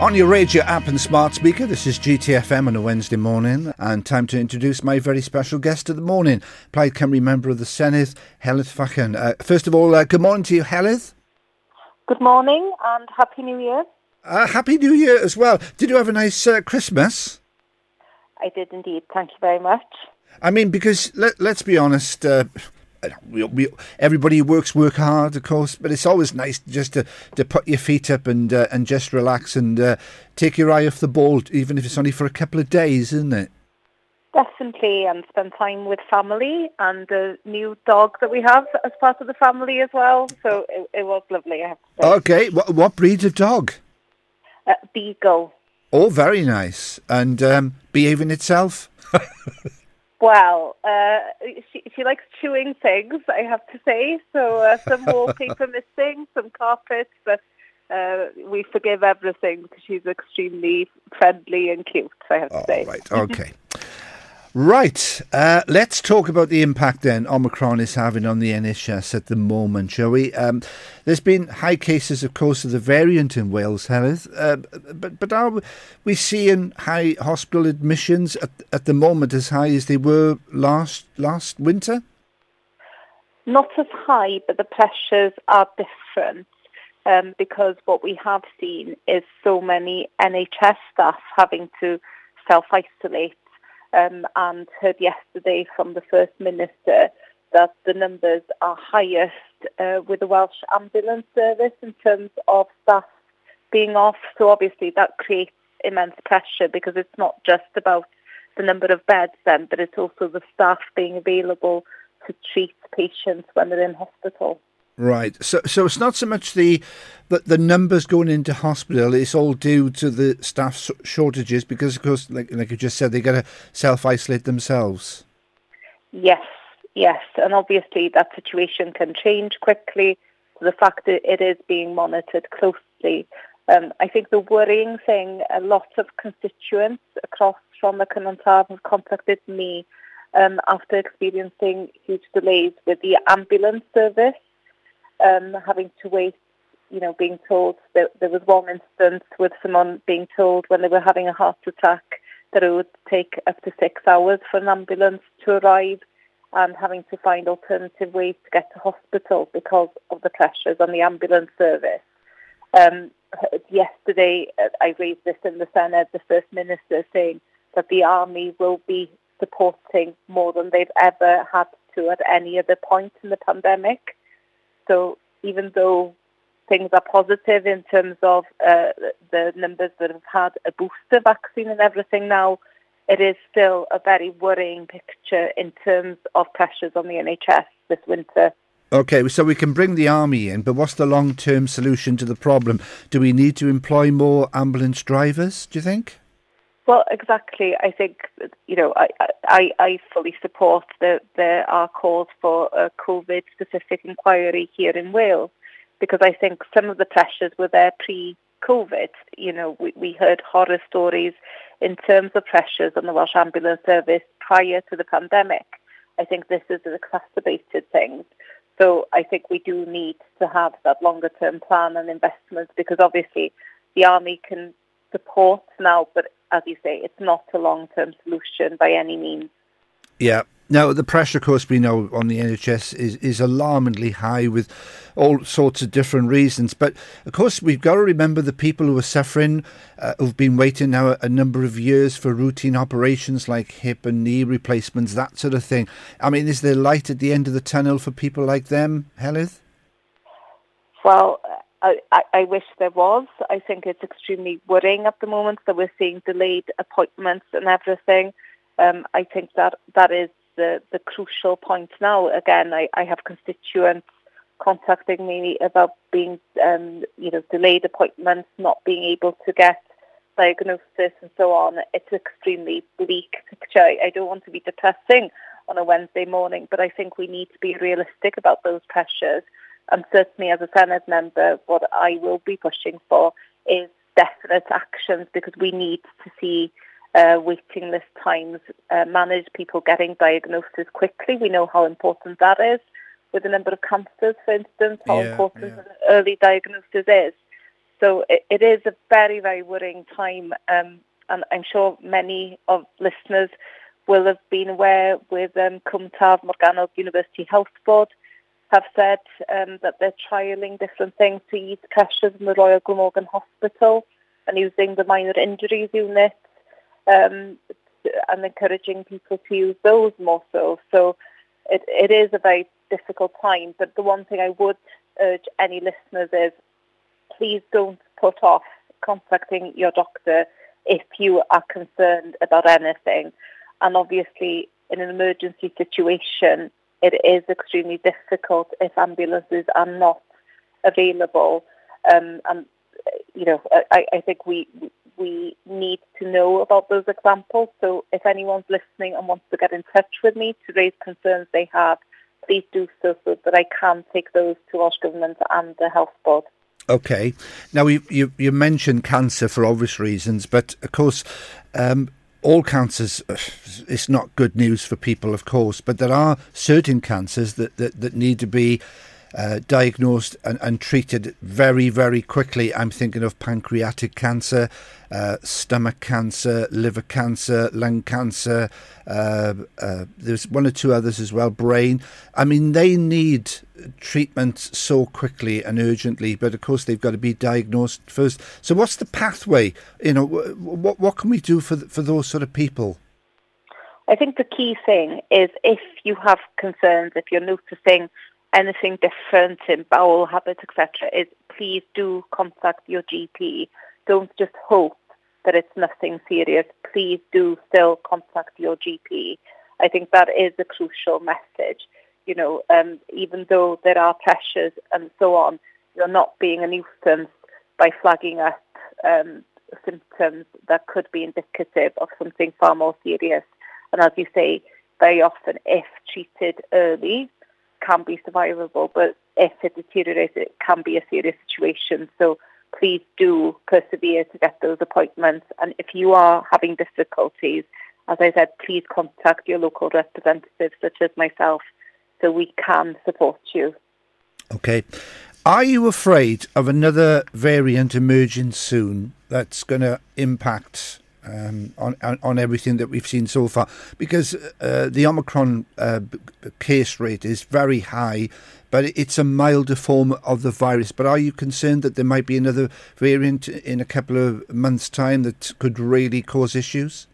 On your radio app and smart speaker, this is GTFM on a Wednesday morning, and time to introduce my very special guest of the morning, Plaid Cymru member of the Senedd, Heledd Fychan. Uh, first of all, uh, good morning to you, Helydd. Good morning and Happy New Year. Uh, Happy New Year as well. Did you have a nice uh, Christmas? I did indeed. Thank you very much. I mean, because let, let's be honest, uh, we, we, everybody works work hard, of course, but it's always nice just to, to put your feet up and uh, and just relax and uh, take your eye off the ball, even if it's only for a couple of days, isn't it? Definitely, and spend time with family and the new dog that we have as part of the family as well. So it, it was lovely. I have to say. Okay, what, what breed of dog? Uh, beagle. Oh, very nice, and um, behaving itself. Well, uh, she, she likes chewing things, I have to say. So uh, some wallpaper missing, some carpets, but uh, we forgive everything because she's extremely friendly and cute, I have to oh, say. Right, okay. Right, uh, let's talk about the impact then Omicron is having on the NHS at the moment, shall we? Um, there's been high cases, of course, of the variant in Wales, Heledd, uh, but but are we seeing high hospital admissions at, at the moment as high as they were last last winter? Not as high, but the pressures are different. Um, because what we have seen is so many NHS staff having to self-isolate um, and heard yesterday from the First Minister that the numbers are highest uh, with the Welsh Ambulance Service in terms of staff being off. So obviously that creates immense pressure because it's not just about the number of beds then, but it's also the staff being available to treat patients when they're in hospital. Right. So, so it's not so much the, the the numbers going into hospital. It's all due to the staff shortages because, of course, like like you just said, they got to self isolate themselves. Yes, yes, and obviously that situation can change quickly. The fact that it is being monitored closely. Um, I think the worrying thing, a lot of constituents across from the Cynon have contacted me um, after experiencing huge delays with the ambulance service um, having to wait, you know, being told that there was one instance with someone being told when they were having a heart attack that it would take up to six hours for an ambulance to arrive and having to find alternative ways to get to hospital because of the pressures on the ambulance service. Um, yesterday, uh, I raised this in the Senedd, the First Minister saying that the Army will be supporting more than they've ever had to at any other point in the pandemic. So even though things are positive in terms of uh, the numbers that have had a booster vaccine and everything now, it is still a very worrying picture in terms of pressures on the NHS this winter. Okay, so we can bring the army in, but what's the long term solution to the problem? Do we need to employ more ambulance drivers, do you think? Well, exactly. I think you know I I, I fully support that there are calls for a COVID specific inquiry here in Wales because I think some of the pressures were there pre-COVID. You know, we, we heard horror stories in terms of pressures on the Welsh Ambulance Service prior to the pandemic. I think this has exacerbated things. So I think we do need to have that longer term plan and investment because obviously the army can support now, but as you say, it's not a long-term solution by any means. Yeah. Now, the pressure, of course, we know on the NHS is, is alarmingly high with all sorts of different reasons. But, of course, we've got to remember the people who are suffering, uh, who've been waiting now a, number of years for routine operations like hip and knee replacements, that sort of thing. I mean, is there light at the end of the tunnel for people like them, Heledd? Well, I, I, wish there was. I think it's extremely worrying at the moment that we're seeing delayed appointments and everything. Um, I think that that is the, the crucial point now. Again, I, I have constituents contacting me about being, um, you know, delayed appointments, not being able to get diagnosis and so on. It's an extremely bleak picture. I, I don't want to be depressing on a Wednesday morning, but I think we need to be realistic about those pressures and certainly as a Senedd member, what I will be pushing for is definite actions because we need to see uh, waiting list times uh, manage people getting diagnosis quickly. We know how important that is with the number of cancers, for instance, how yeah, important yeah. early diagnosis is. So it, it is a very, very worrying time. Um, and I'm sure many of listeners will have been aware with um, Cwmtaf Morgannwg University Health Board have said um, that they're trialling different things to ease pressures in the Royal Glamorgan Hospital and using the minor injuries unit um, and encouraging people to use those more so. So it, it is a very difficult time, but the one thing I would urge any listeners is please don't put off contacting your doctor if you are concerned about anything. And obviously, in an emergency situation, it is extremely difficult if ambulances are not available. Um, and you know, I, I think we we need to know about those examples. So if anyone's listening and wants to get in touch with me to raise concerns they have, please do so so that I can take those to Welsh Government and the Health Board. Okay. Now, you, you, you mentioned cancer for obvious reasons, but of course, um, all cancers, it's not good news for people, of course, but there are certain cancers that, that, that need to be uh, diagnosed and, and, treated very, very quickly. I'm thinking of pancreatic cancer, uh, stomach cancer, liver cancer, lung cancer. Uh, uh, there's one or two others as well, brain. I mean, they need treatment so quickly and urgently, but of course they've got to be diagnosed first. So, what's the pathway? You know, what what can we do for for those sort of people? I think the key thing is if you have concerns, if you're noticing anything different in bowel habits, etc., is please do contact your GP. Don't just hope that it's nothing serious. Please do still contact your GP. I think that is a crucial message. You know, um, even though there are pressures and so on, you're not being a nuisance by flagging up um, symptoms that could be indicative of something far more serious. And as you say, very often, if treated early, can be survivable, but if it deteriorates, it can be a serious situation. So please do persevere to get those appointments. And if you are having difficulties, as I said, please contact your local representatives, such as myself, so we can support you. Okay. Are you afraid of another variant emerging soon that's going to impact um, on, on, everything that we've seen so far because uh, the Omicron uh, case rate is very high, but it's a milder form of the virus. But are you concerned that there might be another variant in a couple of months' time that could really cause issues?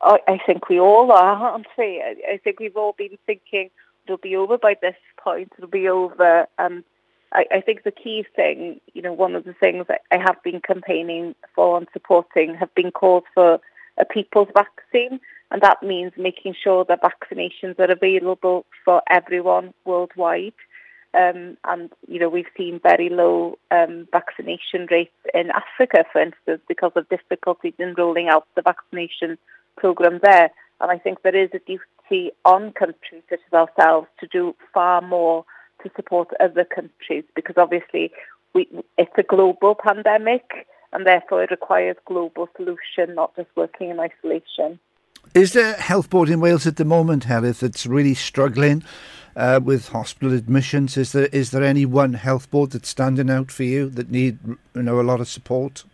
I, think we all are, aren't we? I, think we've all been thinking it'll be over by this point, it'll be over, and I, I think the key thing, you know, one of the things I have been campaigning for and supporting have been calls for a people's vaccine. And that means making sure that vaccinations are available for everyone worldwide. Um, and, you know, we've seen very low um, vaccination rates in Africa, for instance, because of difficulties in rolling out the vaccination program there. And I think there is a duty on countries such as ourselves to do far more to support other countries because obviously we, it's a global pandemic and therefore it requires global solution, not just working in isolation. Is there a health board in Wales at the moment, Heather, that's really struggling uh, with hospital admissions? Is there is there any one health board that's standing out for you that need you know a lot of support?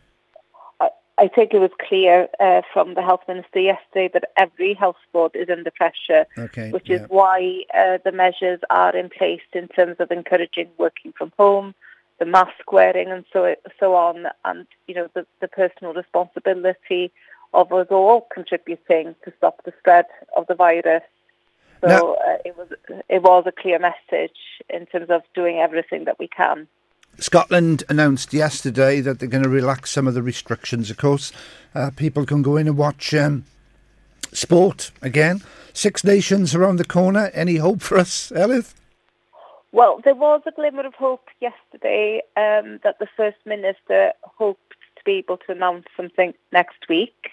I think it was clear uh, from the health minister yesterday that every health board is under pressure, okay, which yeah. is why uh, the measures are in place in terms of encouraging working from home, the mask wearing, and so so on, and you know the, the personal responsibility of us all contributing to stop the spread of the virus. So uh, it was it was a clear message in terms of doing everything that we can. Scotland announced yesterday that they're going to relax some of the restrictions. Of course, uh, people can go in and watch um, sport again. Six Nations around the corner. Any hope for us, Elif? Well, there was a glimmer of hope yesterday um, that the First Minister hoped to be able to announce something next week.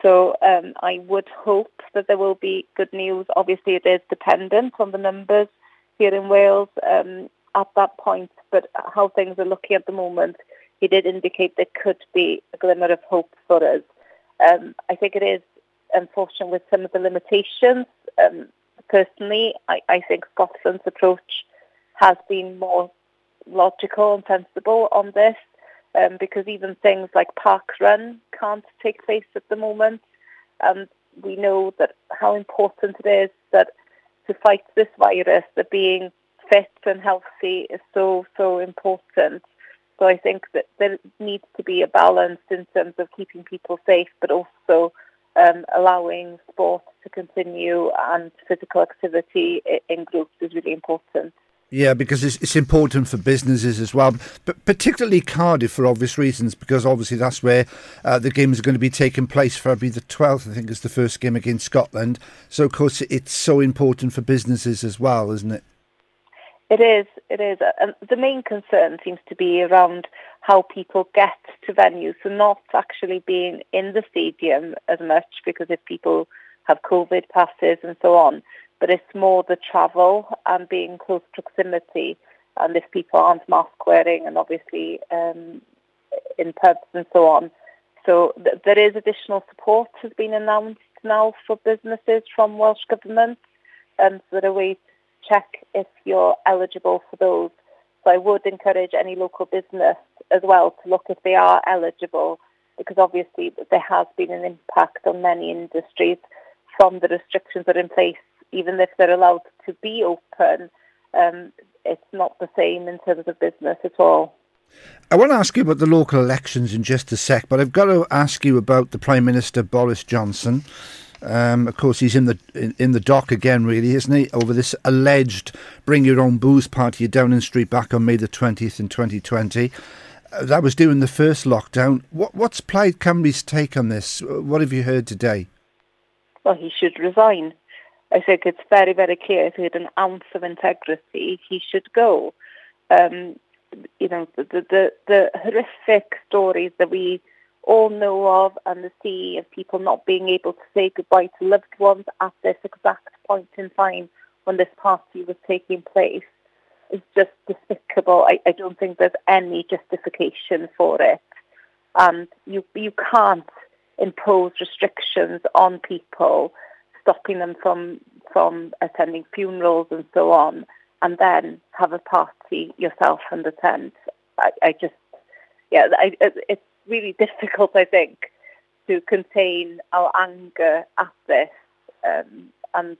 So um, I would hope that there will be good news. Obviously, it is dependent on the numbers here in Wales. Um, at that point, but how things are looking at the moment, he did indicate there could be a glimmer of hope for us. Um, I think it is unfortunate with some of the limitations. Um, personally, I, I think Scotland's approach has been more logical and sensible on this um, because even things like park run can't take place at the moment. And we know that how important it is that to fight this virus, that being fit and healthy is so, so important. So I think that there needs to be a balance in terms of keeping people safe, but also um, allowing sport to continue and physical activity in groups is really important. Yeah, because it's, it's important for businesses as well, but particularly Cardiff for obvious reasons, because obviously that's where uh, the games are going to be taking place. February the 12th, I think, is the first game against Scotland. So, of course, it's so important for businesses as well, isn't it? It is, it is. And the main concern seems to be around how people get to venues, so not actually being in the stadium as much, because if people have COVID passes and so on, but it's more the travel and being close proximity. And if people aren't mask wearing, and obviously um, in pubs and so on, so th- there is additional support has been announced now for businesses from Welsh Government, and um, so there are ways check if you're eligible for those. So I would encourage any local business as well to look if they are eligible, because obviously there has been an impact on many industries from the restrictions that are in place even if they're allowed to be open, um, it's not the same in terms of business at all. I want to ask you about the local elections in just a sec, but I've got to ask you about the Prime Minister Boris Johnson. Um, of course, he's in the in, in, the dock again, really, isn't he? Over this alleged "Bring Your Own Booze" party at Downing Street back on May the twentieth in 2020. Uh, that was during the first lockdown. What, what's Plaid Cymru's take on this? What have you heard today? Well, he should resign. I think it's very, very clear if he had an ounce of integrity, he should go. Um, you know, the, the, the horrific stories that we all know of and the see of people not being able to say goodbye to loved ones at this exact point in time when this party was taking place is just despicable. I, I don't think there's any justification for it. And you, you can't impose restrictions on people stopping them from from attending funerals and so on, and then have a party yourself and attend. I, I just, yeah, I, it's really difficult, I think, to contain our anger at this, um, and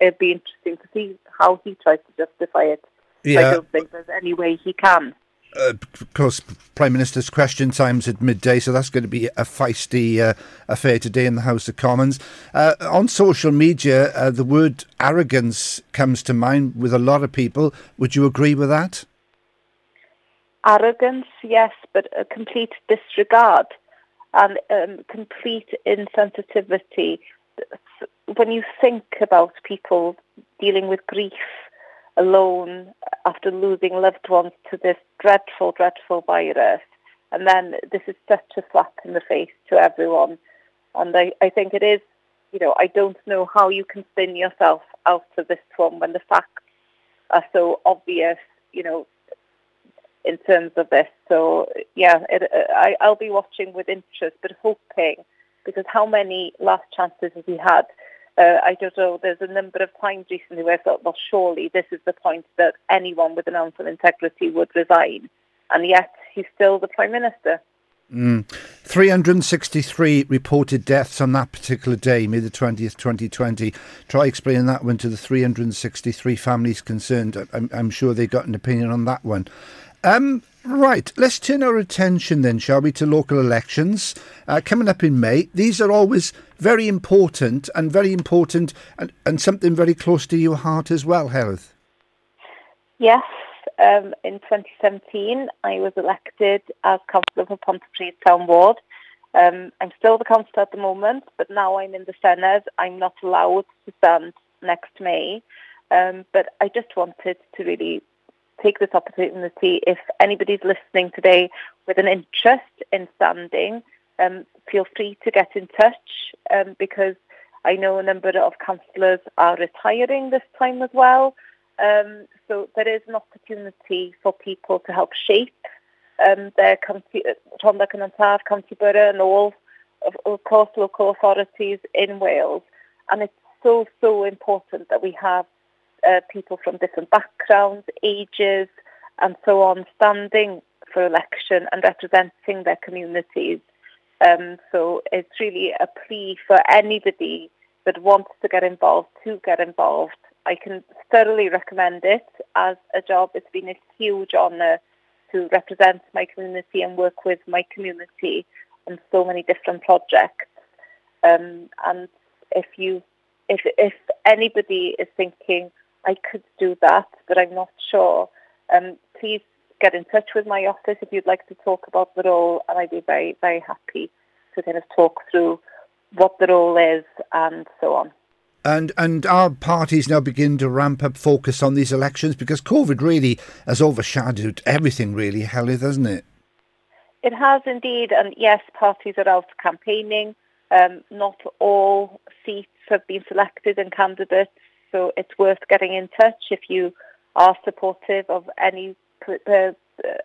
it'd be interesting to see how he tries to justify it. Yeah. I don't think there's any way he can uh, of course, Prime Minister's question time's at midday, so that's going to be a feisty uh, affair today in the House of Commons. Uh, on social media, uh, the word arrogance comes to mind with a lot of people. Would you agree with that? Arrogance, yes, but a complete disregard and um, complete insensitivity. When you think about people dealing with grief alone after losing loved ones to this dreadful, dreadful virus. And then this is such a slap in the face to everyone. And I, I think it is, you know, I don't know how you can spin yourself out of this one when the facts are so obvious, you know, in terms of this. So, yeah, it, I, I'll be watching with interest, but hoping, because how many last chances has he had? Uh, I don't know, there's a number of times recently where I thought, well, surely this is the point that anyone with an ounce of integrity would resign. And yet he's still the Prime Minister. Mm. 363 reported deaths on that particular day, May the 20th, 2020. Try explaining that one to the 363 families concerned. I'm, I'm sure they got an opinion on that one. Um, right, let's turn our attention then, shall we, to local elections uh, coming up in May. These are always very important and very important and, and something very close to your heart as well, Health. Yes, um, in 2017 I was elected as councillor for Pontypridd Town Ward. Um, I'm still the councillor at the moment, but now I'm in the Senedd. I'm not allowed to stand next May. Um, but I just wanted to really take this opportunity, if anybody's listening today with an interest in standing, um, feel free to get in touch um, because I know a number of councillors are retiring this time as well. Um, so there is an opportunity for people to help shape um, their county, Rhondda Cynon Taf, County Borough and all, of, of course, local authorities in Wales. And it's so, so important that we have uh, people from different backgrounds, ages, and so on standing for election and representing their communities. Um, so it's really a plea for anybody that wants to get involved to get involved. I can thoroughly recommend it as a job. It's been a huge honour to represent my community and work with my community on so many different projects. Um, and if you, if if anybody is thinking I could do that, but I'm not sure, um, please get in touch with my office if you'd like to talk about the role, and I'd be very very happy to kind of talk through what the role is and so on. And and our parties now begin to ramp up focus on these elections because COVID really has overshadowed everything, really, Heledd, hasn't it? It has indeed, and yes, parties are out campaigning. Um, not all seats have been selected and candidates, so it's worth getting in touch if you are supportive of any uh,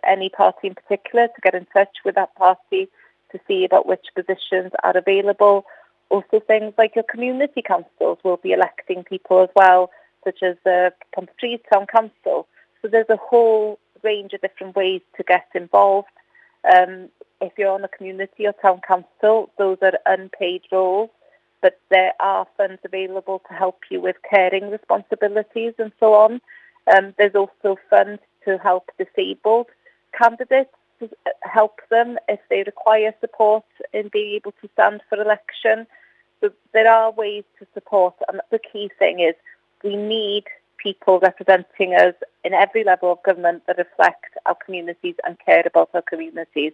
any party in particular to get in touch with that party to see about which positions are available also things like your community councils will be electing people as well, such as the Street Town Council. So there's a whole range of different ways to get involved. Um, if you're on a community or town council, those are unpaid roles, but there are funds available to help you with caring responsibilities and so on. Um, there's also funds to help disabled candidates to help them if they require support in being able to stand for election. So there are ways to support, and the key thing is we need people representing us in every level of government that reflect our communities and care about our communities.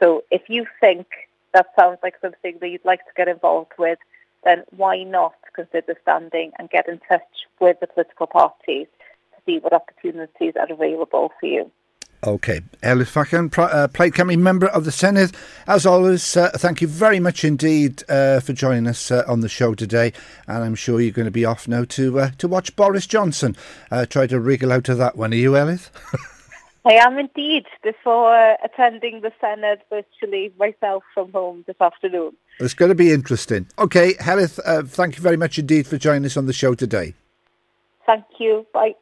So if you think that sounds like something that you'd like to get involved with, then why not consider standing and get in touch with the political parties to see what opportunities are available for you. Okay. Ellis Fychan, uh, Plaid Cymru member of the Senedd. As always, uh, thank you very much indeed uh, for joining us uh, on the show today. And I'm sure you're going to be off now to uh, to watch Boris Johnson. Uh, try to wriggle out of that one. Are you, Ellis? I am indeed, before uh, attending the Senedd virtually myself from home this afternoon. It's going to be interesting. Okay, Heledd, uh, thank you very much indeed for joining us on the show today. Thank you. Bye.